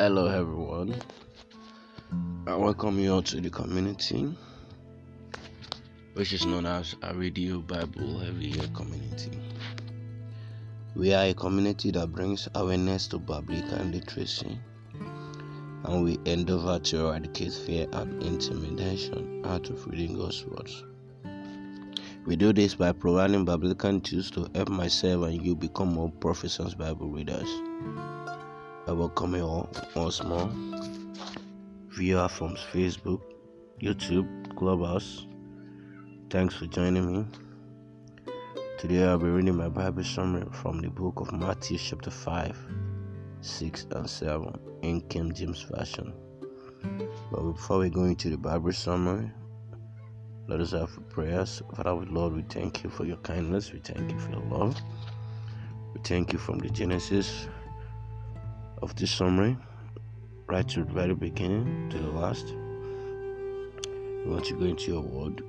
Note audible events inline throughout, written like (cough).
Hello, everyone. I welcome you all to the community, which is known as a Radio Bible Every Year Community. We are a community that brings awareness to biblical literacy, and we endeavor to eradicate fear and intimidation out of reading God's words. We do this by providing biblical tools to help myself and you become more proficient Bible readers. I welcome you all once more. Viewer from Facebook, YouTube, Clubhouse. Thanks for joining me. Today I'll be reading my Bible summary from the book of Matthew, chapter 5, 6, and 7 in King James Version. But before we go into the Bible summary, let us have prayers. Father, Lord, we thank you for your kindness. We thank you for your love. We thank you from the Genesis of this summary, right to the very beginning to the last. We want to go into your word.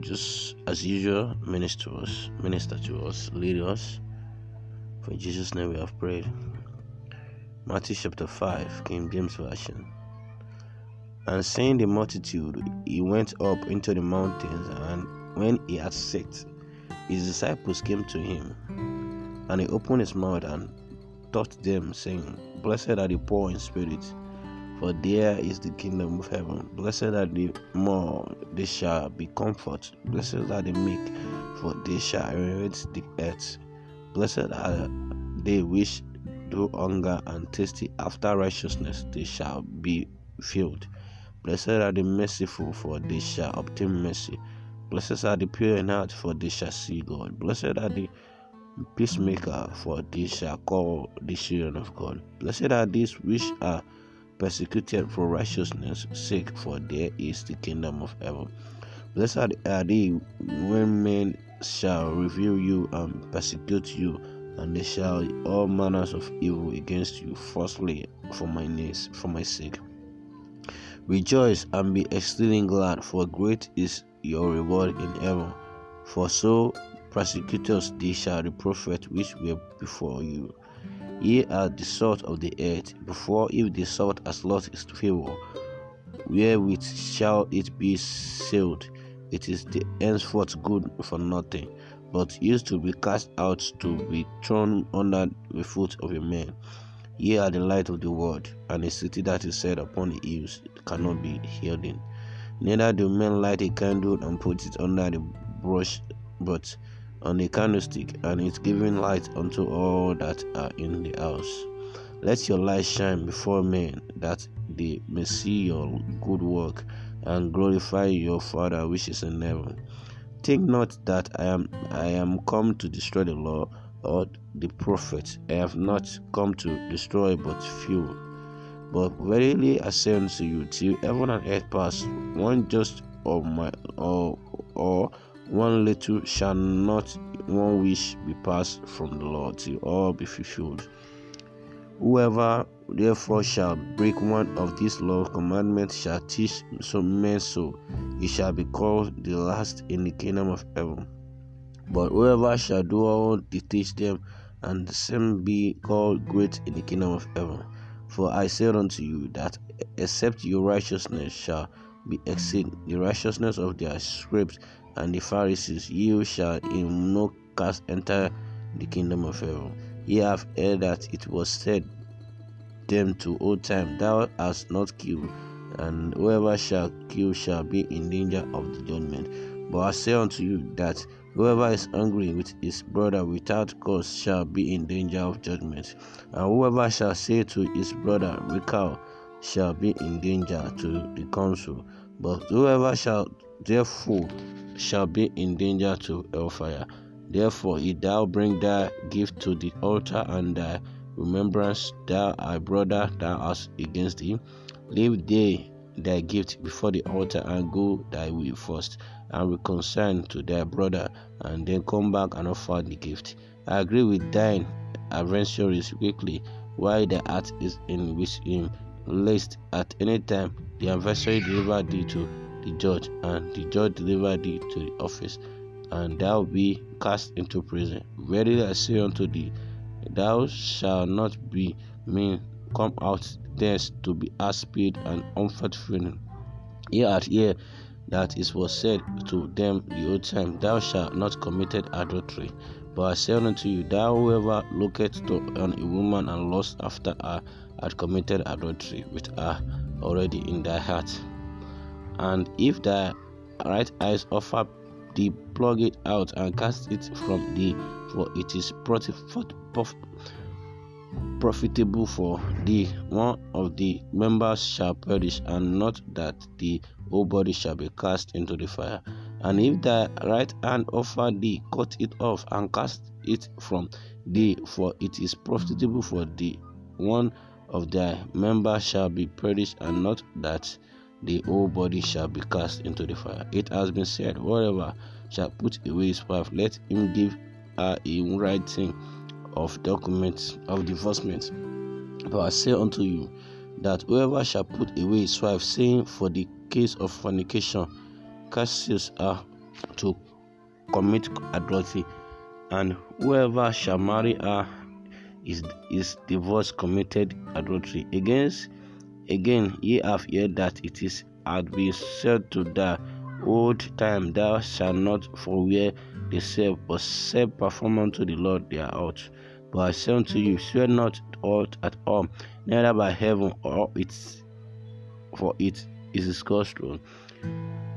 Just as usual, minister to us, minister to us, lead us. For in Jesus' name we have prayed. Matthew chapter 5, King James Version. And seeing the multitude, he went up into the mountains, and when he had sat, his disciples came to him. And he opened his mouth and taught them, saying, Blessed are the poor in spirit, for there is the kingdom of heaven. Blessed are the more, they shall be comforted. Blessed are the meek, for they shall inherit the earth. Blessed are they which do hunger and thirsty after righteousness, they shall be filled. Blessed are the merciful, for they shall obtain mercy. Blessed are the pure in heart, for they shall see God. Blessed are the peacemaker, for they shall uh, call the children of God. Blessed are these which are persecuted for righteousness' sake, for there is the kingdom of heaven. Blessed are they when men shall revile you and persecute you, and they shall all manners of evil against you falsely for my name, for my sake. Rejoice and be exceeding glad, for great is your reward in heaven. For so persecutors they shall the prophet which were before you. Ye are the salt of the earth. Before if the salt has lost its favour, wherewith shall it be sealed? It is the henceforth good for nothing, but used to be cast out to be thrown under the foot of a man. Ye are the light of the world, and a city that is set upon the hills cannot be hidden. Neither do men light a candle and put it under the brush, but on a candlestick, and it's giving light unto all that are in the house. Let your light shine before men, that they may see your good work and glorify your Father which is in heaven. Think not that I am I am come to destroy the law or the prophets. I have not come to destroy but few. But verily I say unto you, till heaven and earth pass, one just or my or little shall not one wish be passed from the Lord till all be fulfilled. Whoever therefore shall break one of these law commandments shall teach some men so, he shall be called the last in the kingdom of heaven. But whoever shall do all the teach them, and the same be called great in the kingdom of heaven. For I say unto you that except your righteousness shall be exceed the righteousness of their scribes and the Pharisees, you shall in no case enter the kingdom of heaven. Ye have heard that it was said them to old time, Thou hast not killed, and whoever shall kill shall be in danger of the judgment. But I say unto you that whoever is angry with his brother without cause shall be in danger of judgment. And whoever shall say to his brother, Raca, shall be in danger to the council. But whoever shall therefore shall be in danger to hellfire. Therefore, if thou bring thy gift to the altar and thy remembrance thou thy brother thou hast against him, leave they thy gift before the altar and go thy way first, and reconcile to thy brother, and then come back and offer the gift. I agree with thine adversaries quickly, while the heart is in with him, lest at any time the adversary deliver thee to the judge, and the judge delivered thee to the office, and thou be cast into prison. Verily I say unto thee, thou shalt not be mean come out thence to be aspid and unfruitful. Ye at here that it was said to them the old time, Thou shalt not commit adultery. But I say unto you, that whoever looketh to on a woman and lust after her had committed adultery with her already in thy heart. And if thy right eyes offer thee, plug it out and cast it from thee, for it is profitable for thee. One of the members shall perish, and not that the whole body shall be cast into the fire. And if thy right hand offer thee, cut it off and cast it from thee, for it is profitable for thee. One of thy members shall be perished, and not that the whole body shall be cast into the fire. It has been said, Whoever shall put away his wife, let him give her a writing of documents of divorcement. But I say unto you that whoever shall put away his wife, saying, For the case of fornication, causes her to commit adultery, and whoever shall marry her is, is divorce committed adultery. Against again ye have heard that it is had been said to the old time, Thou shalt not forwear the same, but sell perform unto the Lord their out. But I say unto you, swear not aught at all, neither by heaven or its for it is God's throne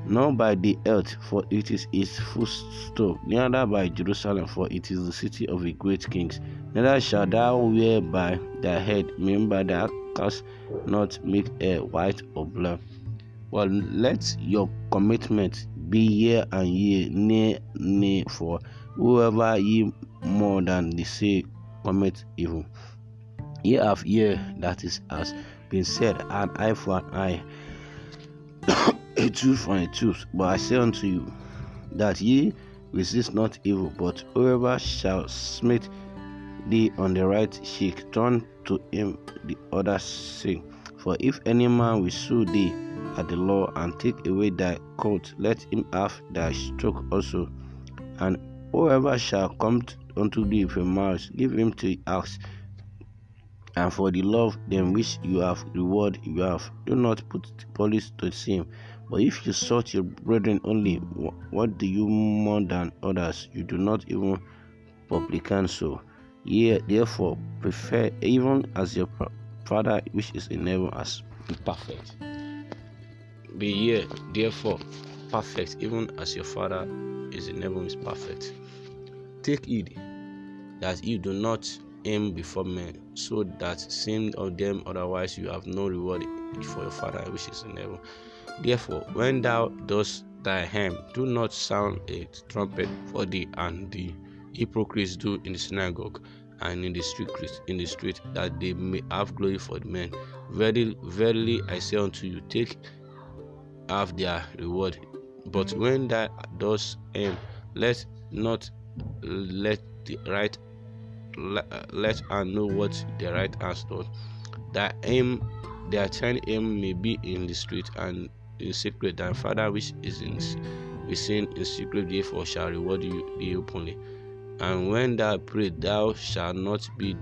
nor by the earth, for it is its footstool, neither by Jerusalem, for it is the city of the great kings. Neither shalt thou wear by thy head, remember thou canst not make hair white or black. Well, let your commitment be year and year, nay, nay, for whoever ye more than the say commit evil. year after year that is has been said, an eye for an eye a (coughs) tooth for a tooth. But I say unto you that ye resist not evil, but whoever shall smite thee on the right cheek, turn to him the other cheek. For if any man will sue thee at the law and take away thy coat, let him have thy stroke also. And whoever shall come unto thee with a mouse, give him to ask. And for the love them which you have reward you have. Do not put police to shame, but if you sought your brethren only, what do you more than others? You do not even publican so. Ye therefore prefer even as your Father which is in heaven as perfect. Be ye therefore perfect, even as your Father is in heaven is perfect. Take heed that you do not aim before men, so that seeing of them otherwise you have no reward for your Father which is in heaven. Therefore, when thou dost thy hymn, do not sound a trumpet for thee, and the hypocrites do in the synagogue and in the street, in the street, that they may have glory for the men. Verily, verily, I say unto you, take have their reward. But when thou dost aim, let not let the right let and know what the right hand does. That aim, their turn aim may be in the street and in secret, thy Father which is in within in secret, therefore shall reward you openly. And when thou pray, thou shalt not be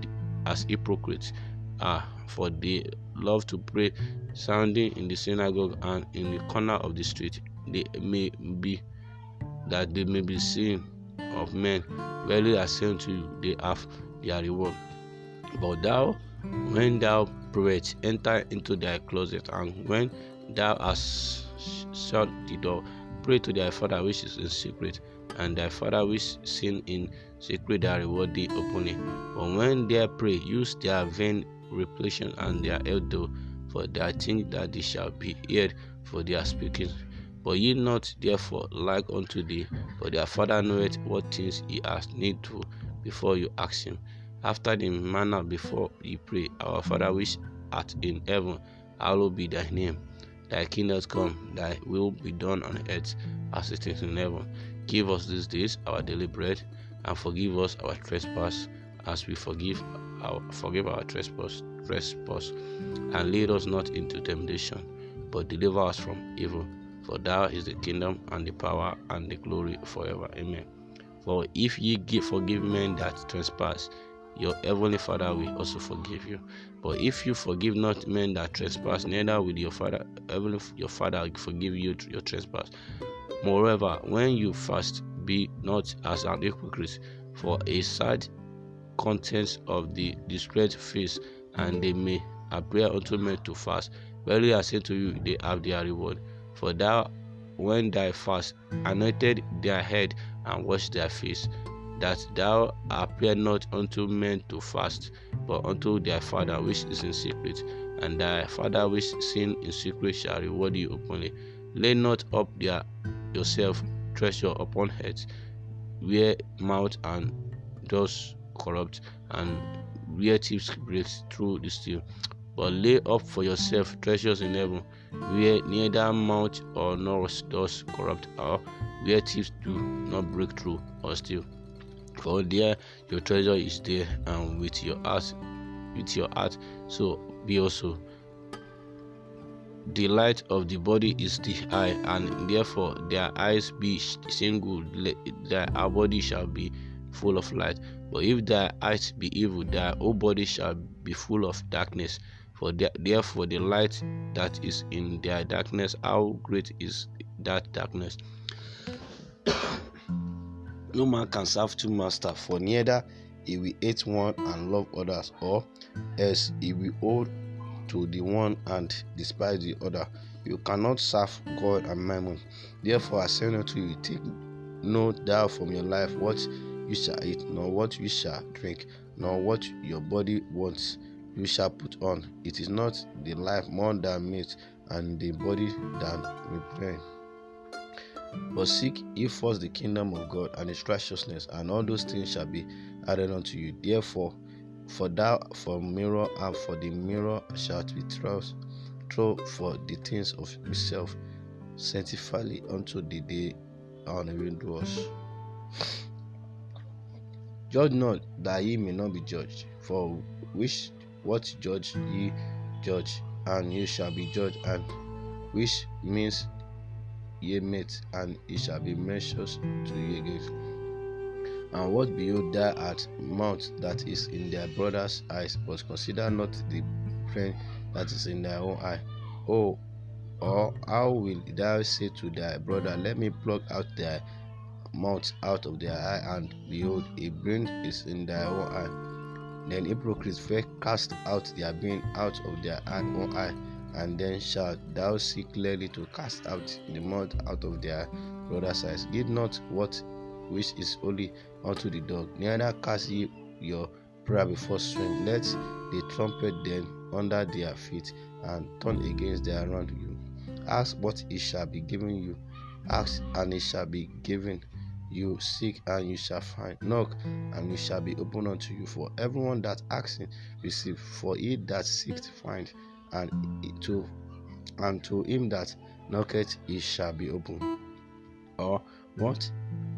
as hypocrites are, for they love to pray, sounding in the synagogue and in the corner of the street. They may be that they may be seen of men. Verily I say unto you, they have their reward. But thou, when thou prayest, enter into thy closet, and when thou hast shut the door, pray to thy Father which is in secret, and thy Father which sin in secret thy reward thee openly. But when they pray, use their vain repetition and their elder, for they think that they shall be heard for their speaking. But ye not therefore like unto thee, for their Father knoweth what things ye ask need to before you ask him. After the manner before ye pray, Our Father which art in heaven, hallowed be thy name. Thy kingdom come, thy will be done on earth as it is in heaven. Give us these days our daily bread, and forgive us our trespass, as we forgive our forgive our trespass trespass, and lead us not into temptation, but deliver us from evil. For thou is the kingdom and the power and the glory forever. Amen. For if ye give forgive men that trespass, your heavenly Father will also forgive you. But if you forgive not men that trespass, neither will your Father, heavenly your Father, forgive you your trespass. Moreover, when you fast, be not as an hypocrite, for a sad contents of the discreet face, and they may appear unto men to fast. Verily I say to you, they have their reward. For thou, when thy fast, anointed their head and washed their face, that thou appear not unto men to fast, but unto thy Father which is in secret, and thy Father which sin in secret shall reward you openly. Lay not up their yourself treasure upon heads, where mouth and does corrupt, and where thieves break through the steel. But lay up for yourself treasures in heaven, where neither mouth or nor does corrupt, or where thieves do not break through or steal. For there your treasure is there, and with your heart, with your heart, so be also. The light of the body is the eye, and therefore their eyes be single, their body shall be full of light. But if their eyes be evil, their whole body shall be full of darkness. For therefore the light that is in their darkness, how great is that darkness? (coughs) no man can serve two masters, for neither he will hate one and love others, or else he will hold to the one and despise the other. You cannot serve God and mammon. Therefore, I say unto you, take no doubt from your life what you shall eat, nor what you shall drink, nor what your body wants you shall put on. It is not the life more than meat, and the body than repent. But seek ye first the kingdom of God and his righteousness, and all those things shall be added unto you. Therefore, for thou for mirror and for the mirror shalt be thrust, throw for the things of himself, sanctify unto the day on windows. Judge not that ye may not be judged, for which what judge ye judge, and ye shall be judged, and which means ye meet, and it shall be measured to you again. And what behold thou art mouth that is in thy brother's eyes, but consider not the friend that is in thy own eye. Oh, or how will thou say to thy brother, Let me pluck out thy mouth out of their eye, and behold, a brain is in their own eye. Then hypocrites first cast out their being out of their own eye, and then shalt thou see clearly to cast out the mouth out of their brother's eyes. Give not what which is holy unto the dog, neither cast ye your prayer before swine. Let the trumpet then under their feet, and turn against their around you. Ask what it shall be given you. Ask, and it shall be given you. Seek and you shall find. Knock and it shall be opened unto you. For everyone that asks receive. For he that seeks find. And to and to him that knocketh it shall be opened. Or what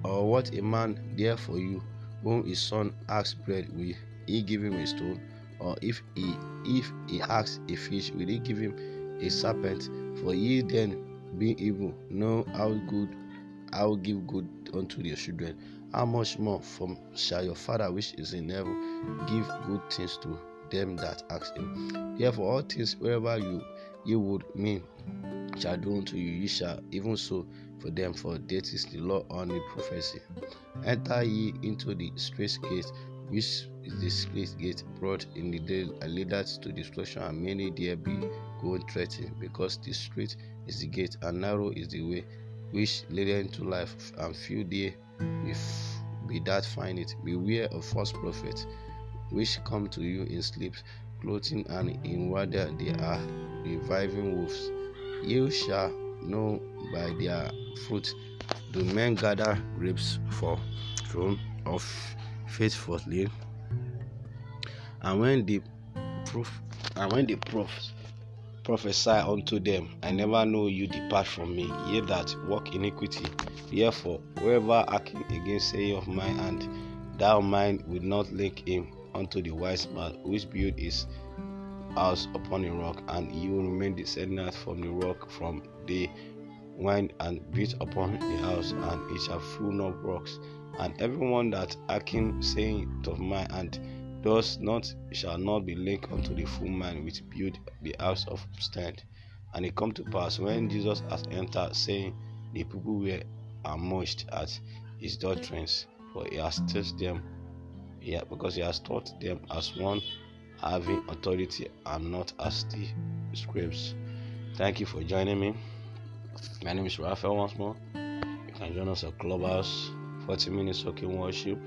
or what a man there for you whom his son asks bread will he give him a stone or if he if he asks a fish will he give him a serpent for ye then being evil know how good I will give good unto your children. How much more from shall your Father which is in heaven give good things to them that ask him? Therefore, all things wherever you you would mean shall do unto you, ye shall even so for them, for that is the law and the prophecy. Enter ye into the straight gate, which is the straight gate brought in the day and leaders to destruction, and many there be going threatening, because the straight is the gate, and narrow is the way which leadeth to life, and few there be that find it. Beware of false prophets, which come to you in sleep, clothing, and in water they are reviving wolves. You shall know by their fruit. Do men gather grapes for throne of faithfully? And when the proof and when the proofs prophesy unto them, I never know you depart from me, ye that walk iniquity. Therefore, whoever acting against say of mine and thou mind will not link him unto the wise man which build his house upon a rock, and he will remain descendant from the rock from the wind and beat upon the house, and it shall fill no rocks. And everyone that acting saying of mine and Thus not shall not be linked unto the full man which build the house of stand. And it come to pass when Jesus has entered, saying, The people were amused at his doctrines, for he has taught them, yeah, because he has taught them as one having authority and not as the scribes. Thank you for joining me. My name is Raphael once more. You can join us at Clubhouse, 40 minutes talking worship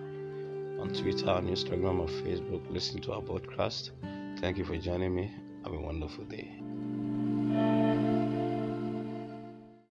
on Twitter, on Instagram, or Facebook. Listen to our podcast. Thank you for joining me. Have a wonderful day.